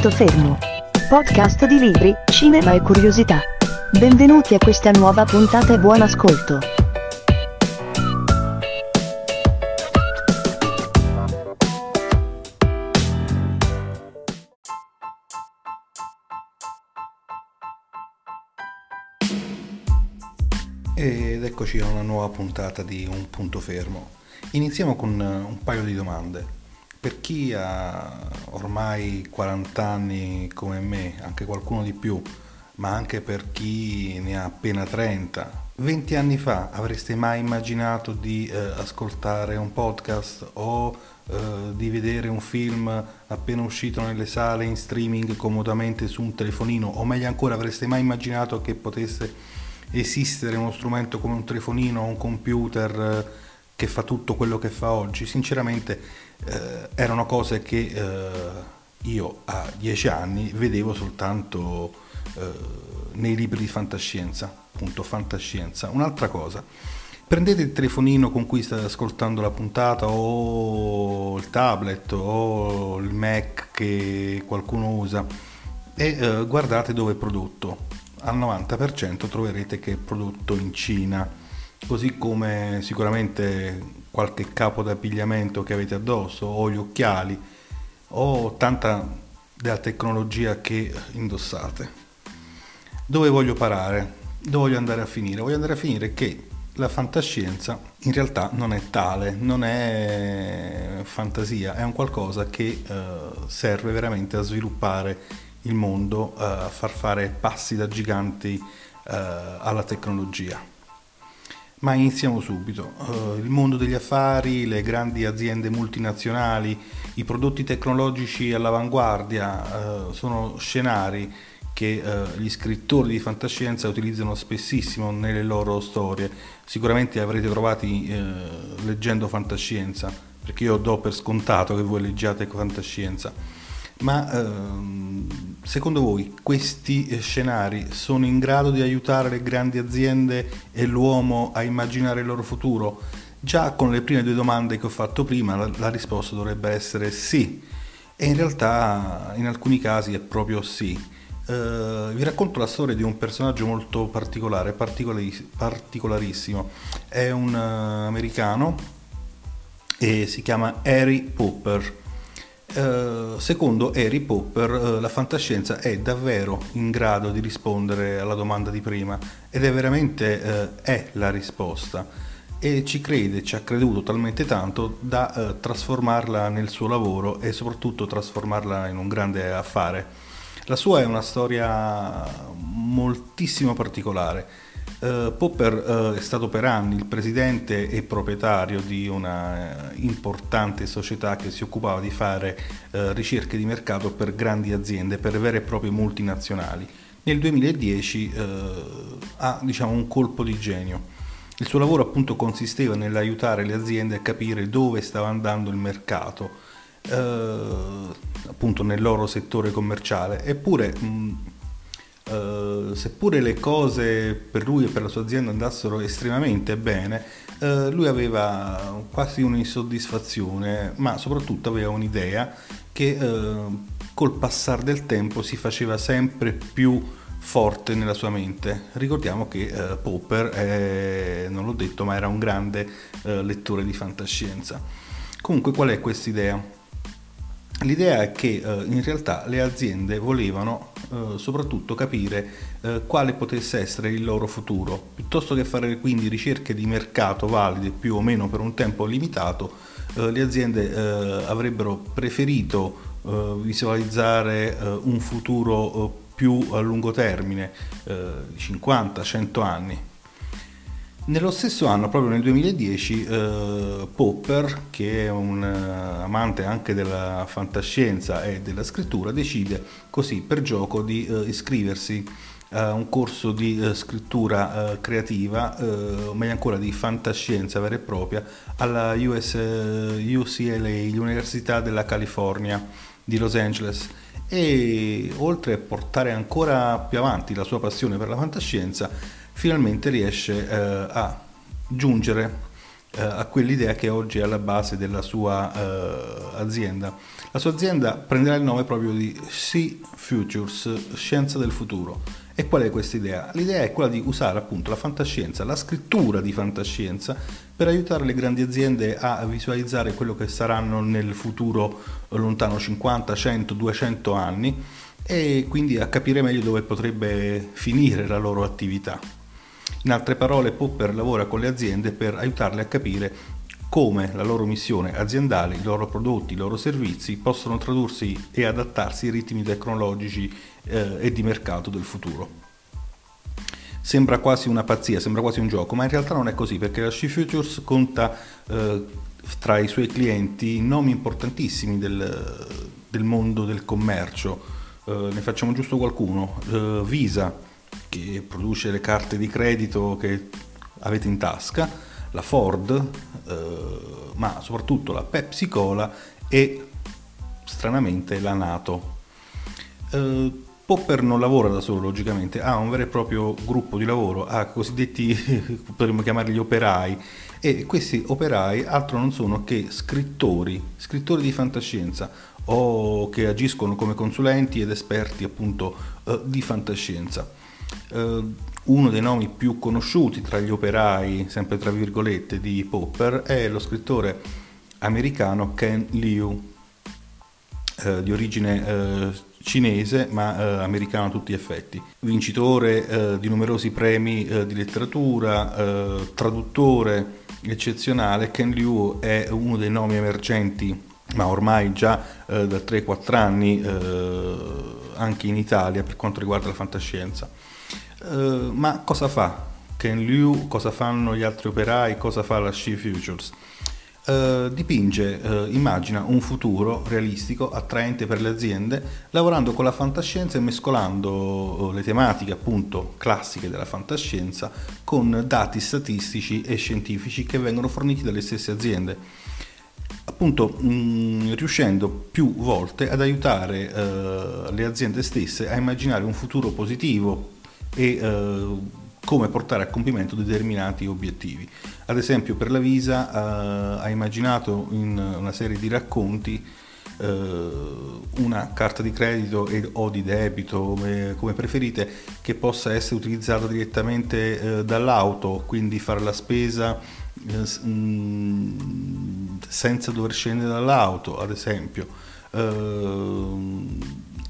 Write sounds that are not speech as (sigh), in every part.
Punto fermo. Podcast di libri, cinema e curiosità. Benvenuti a questa nuova puntata e buon ascolto. Ed eccoci a una nuova puntata di Un punto fermo. Iniziamo con eh, un paio di domande. Per chi ha ormai 40 anni come me, anche qualcuno di più, ma anche per chi ne ha appena 30, 20 anni fa avreste mai immaginato di eh, ascoltare un podcast o eh, di vedere un film appena uscito nelle sale in streaming comodamente su un telefonino? O meglio ancora avreste mai immaginato che potesse esistere uno strumento come un telefonino o un computer eh, che fa tutto quello che fa oggi, sinceramente eh, erano cose che eh, io a dieci anni vedevo soltanto eh, nei libri di fantascienza, appunto fantascienza. Un'altra cosa, prendete il telefonino con cui state ascoltando la puntata o il tablet o il Mac che qualcuno usa e eh, guardate dove è prodotto al 90% troverete che è prodotto in Cina, così come sicuramente qualche capo d'abbigliamento che avete addosso o gli occhiali o tanta della tecnologia che indossate. Dove voglio parare? Dove voglio andare a finire? Voglio andare a finire che la fantascienza in realtà non è tale, non è fantasia, è un qualcosa che eh, serve veramente a sviluppare il mondo eh, a far fare passi da giganti eh, alla tecnologia. Ma iniziamo subito. Uh, il mondo degli affari, le grandi aziende multinazionali, i prodotti tecnologici all'avanguardia uh, sono scenari che uh, gli scrittori di fantascienza utilizzano spessissimo nelle loro storie. Sicuramente avrete trovati leggendo fantascienza, perché io do per scontato che voi leggiate fantascienza ma ehm, secondo voi questi eh, scenari sono in grado di aiutare le grandi aziende e l'uomo a immaginare il loro futuro? Già con le prime due domande che ho fatto prima la, la risposta dovrebbe essere sì e in realtà in alcuni casi è proprio sì. Uh, vi racconto la storia di un personaggio molto particolare, particolarissimo. È un uh, americano e si chiama Harry Popper. Uh, secondo Harry Popper uh, la fantascienza è davvero in grado di rispondere alla domanda di prima ed è veramente uh, è la risposta e ci crede, ci ha creduto talmente tanto da trasformarla nel suo lavoro e soprattutto trasformarla in un grande affare. La sua è una storia moltissimo particolare Uh, Popper uh, è stato per anni il presidente e proprietario di una uh, importante società che si occupava di fare ricerche di mercato per grandi aziende, per vere e proprie multinazionali. Nel 2010 ha diciamo, un colpo di genio. Il suo lavoro appunto consisteva nell'aiutare le aziende a capire dove stava andando il mercato, appunto nel loro settore commerciale, eppure mh, Uh, seppure le cose per lui e per la sua azienda andassero estremamente bene, uh, lui aveva quasi un'insoddisfazione, ma soprattutto aveva un'idea che uh, col passare del tempo si faceva sempre più forte nella sua mente. Ricordiamo che Popper, è, non l'ho detto, ma era un grande lettore di fantascienza. Comunque qual è questa idea? L'idea è che eh, in realtà le aziende volevano eh, soprattutto capire eh, quale potesse essere il loro futuro, piuttosto che fare quindi ricerche di mercato valide più o meno per un tempo limitato, eh, le aziende eh, avrebbero preferito eh, visualizzare un futuro più a lungo termine, 50-100 anni. Nello stesso anno, proprio nel 2010, eh, Popper, che è un uh, amante anche della fantascienza e della scrittura, decide così per gioco di uh, iscriversi a un corso di uh, scrittura creativa, o meglio ancora di fantascienza vera e propria, alla US, UCLA, l'Università della California di Los Angeles. E oltre a portare ancora più avanti la sua passione per la fantascienza, finalmente riesce eh, a giungere eh, a quell'idea che oggi è alla base della sua eh, azienda. La sua azienda prenderà il nome proprio di Sea Futures, scienza del futuro. E qual è questa idea? L'idea è quella di usare appunto la fantascienza, la scrittura di fantascienza per aiutare le grandi aziende a visualizzare quello che saranno nel futuro lontano 50, 100, 200 anni e quindi a capire meglio dove potrebbe finire la loro attività. In altre parole, Popper lavora con le aziende per aiutarle a capire come la loro missione aziendale, i loro prodotti, i loro servizi possono tradursi e adattarsi ai ritmi tecnologici eh, e di mercato del futuro. Sembra quasi una pazzia, sembra quasi un gioco, ma in realtà non è così perché la She Futures conta eh, tra i suoi clienti nomi importantissimi del, del mondo del commercio. Eh, ne facciamo giusto qualcuno. Eh, Visa, che produce le carte di credito che avete in tasca, la Ford, eh, ma soprattutto la Pepsi Cola e stranamente la Nato. Eh, Popper non lavora da solo, logicamente, ha un vero e proprio gruppo di lavoro, ha cosiddetti, (laughs) potremmo chiamarli operai, e questi operai altro non sono che scrittori, scrittori di fantascienza o che agiscono come consulenti ed esperti appunto eh, di fantascienza. Eh, uno dei nomi più conosciuti tra gli operai, sempre tra virgolette, di Popper è lo scrittore americano Ken Liu, eh, di origine eh, cinese ma eh, americano a tutti gli effetti. Vincitore eh, di numerosi premi eh, di letteratura, traduttore eccezionale, Ken Liu è uno dei nomi emergenti ma ormai già da 3-4 anni anche in Italia per quanto riguarda la fantascienza. Ma cosa fa Ken Liu, cosa fanno gli altri operai, cosa fa la She Futures? Uh, dipinge, uh, immagina un futuro realistico, attraente per le aziende, lavorando con la fantascienza e mescolando le tematiche appunto classiche della fantascienza con dati statistici e scientifici che vengono forniti dalle stesse aziende. Appunto, mh, mm, riuscendo più volte ad aiutare le aziende stesse a immaginare un futuro positivo e come portare a compimento determinati obiettivi. Ad esempio per la Visa eh, ha immaginato in una serie di racconti eh, una carta di credito o di debito, come, preferite, che possa essere utilizzata direttamente eh, dall'auto, quindi fare la spesa eh, mm, senza dover scendere dall'auto, ad esempio.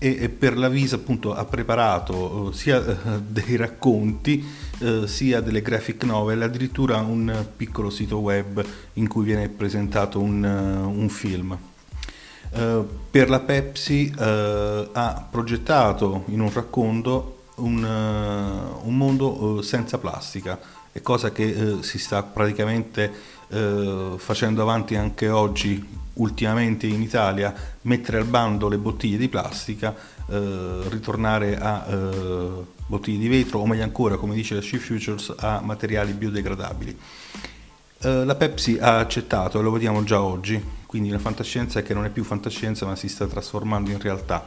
E, per la Visa appunto ha preparato uh, sia uh, dei racconti uh, sia delle graphic novel, addirittura un piccolo sito web in cui viene presentato un, un film. per la Pepsi ha progettato in un racconto un, un mondo senza plastica, è cosa che si sta praticamente facendo avanti anche oggi ultimamente in Italia mettere al bando le bottiglie di plastica, eh, ritornare a eh, bottiglie di vetro o meglio ancora, come dice la She Futures, a materiali biodegradabili. Eh, la Pepsi ha accettato e lo vediamo già oggi, quindi la fantascienza che non è più fantascienza ma si sta trasformando in realtà.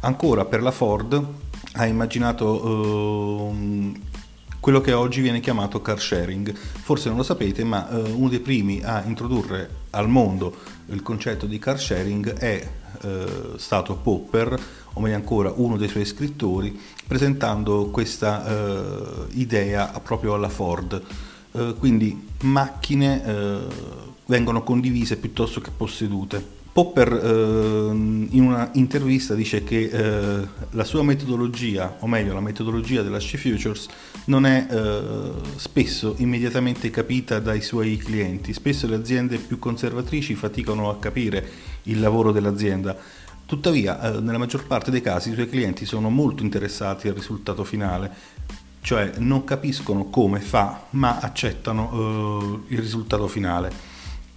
Ancora per la Ford ha immaginato ehm, quello che oggi viene chiamato car sharing. Forse non lo sapete, ma eh, uno dei primi a introdurre al mondo il concetto di car sharing è eh, stato Popper, o meglio ancora uno dei suoi scrittori, presentando questa eh, idea proprio alla Ford. Eh, quindi macchine eh, vengono condivise piuttosto che possedute. Popper eh, in una intervista dice che eh, la sua metodologia, o meglio la metodologia della She Futures, non è eh, spesso immediatamente capita dai suoi clienti. Spesso le aziende più conservatrici faticano a capire il lavoro dell'azienda. Tuttavia, eh, nella maggior parte dei casi i suoi clienti sono molto interessati al risultato finale, cioè non capiscono come fa, ma accettano eh, il risultato finale.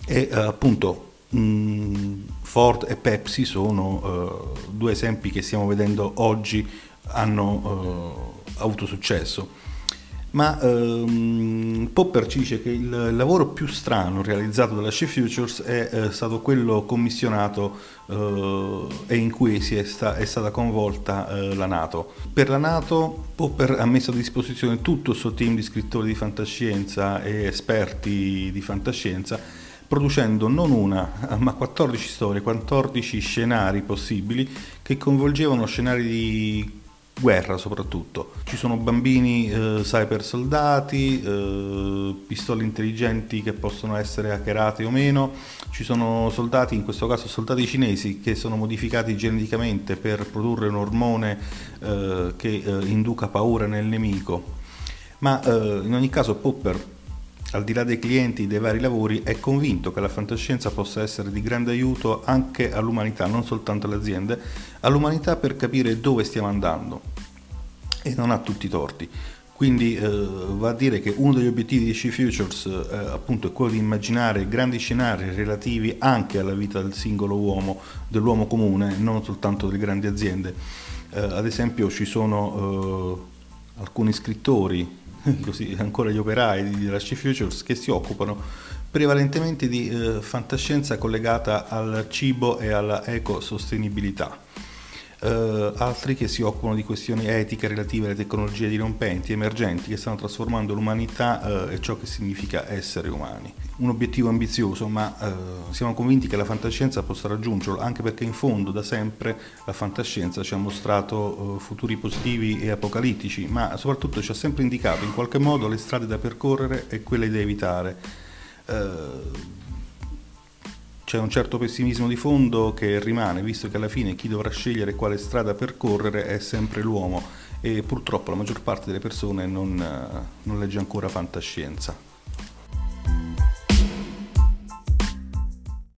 E eh, appunto Ford e Pepsi sono uh, due esempi che stiamo vedendo oggi hanno uh, avuto successo. ma ehm, Popper ci dice che il lavoro più strano realizzato dalla She Futures è eh, stato quello commissionato e in cui è, sta, è, stata coinvolta la Nato. Per la Nato Popper ha messo a disposizione tutto il suo team di scrittori di fantascienza e esperti di fantascienza producendo non una, ma 14 storie, 14 scenari possibili che coinvolgevano scenari di guerra soprattutto. Ci sono bambini eh, cyber soldati, eh, pistole intelligenti che possono essere hackerate o meno, ci sono soldati, in questo caso soldati cinesi, che sono modificati geneticamente per produrre un ormone eh, che eh, induca paura nel nemico. Ma eh, in ogni caso Popper al di là dei clienti dei vari lavori, è convinto che la fantascienza possa essere di grande aiuto anche all'umanità, non soltanto alle aziende, all'umanità per capire dove stiamo andando e non ha tutti i torti. Quindi eh, va a dire che uno degli obiettivi di She Futures eh, appunto è quello di immaginare grandi scenari relativi anche alla vita del singolo uomo, dell'uomo comune, non soltanto delle grandi aziende. Eh, ad esempio ci sono eh, alcuni scrittori (laughs) così ancora gli operai della She Futures che si occupano prevalentemente di eh, fantascienza collegata al cibo e alla ecosostenibilità. Uh, altri che si occupano di questioni etiche relative alle tecnologie dirompenti, emergenti, che stanno trasformando l'umanità uh, e ciò che significa essere umani. Un obiettivo ambizioso, ma uh, siamo convinti che la fantascienza possa raggiungerlo, anche perché in fondo da sempre la fantascienza ci ha mostrato futuri positivi e apocalittici, ma soprattutto ci ha sempre indicato in qualche modo le strade da percorrere e quelle da evitare c'è un certo pessimismo di fondo che rimane, visto che alla fine chi dovrà scegliere quale strada percorrere è sempre l'uomo e purtroppo la maggior parte delle persone non, non legge ancora fantascienza.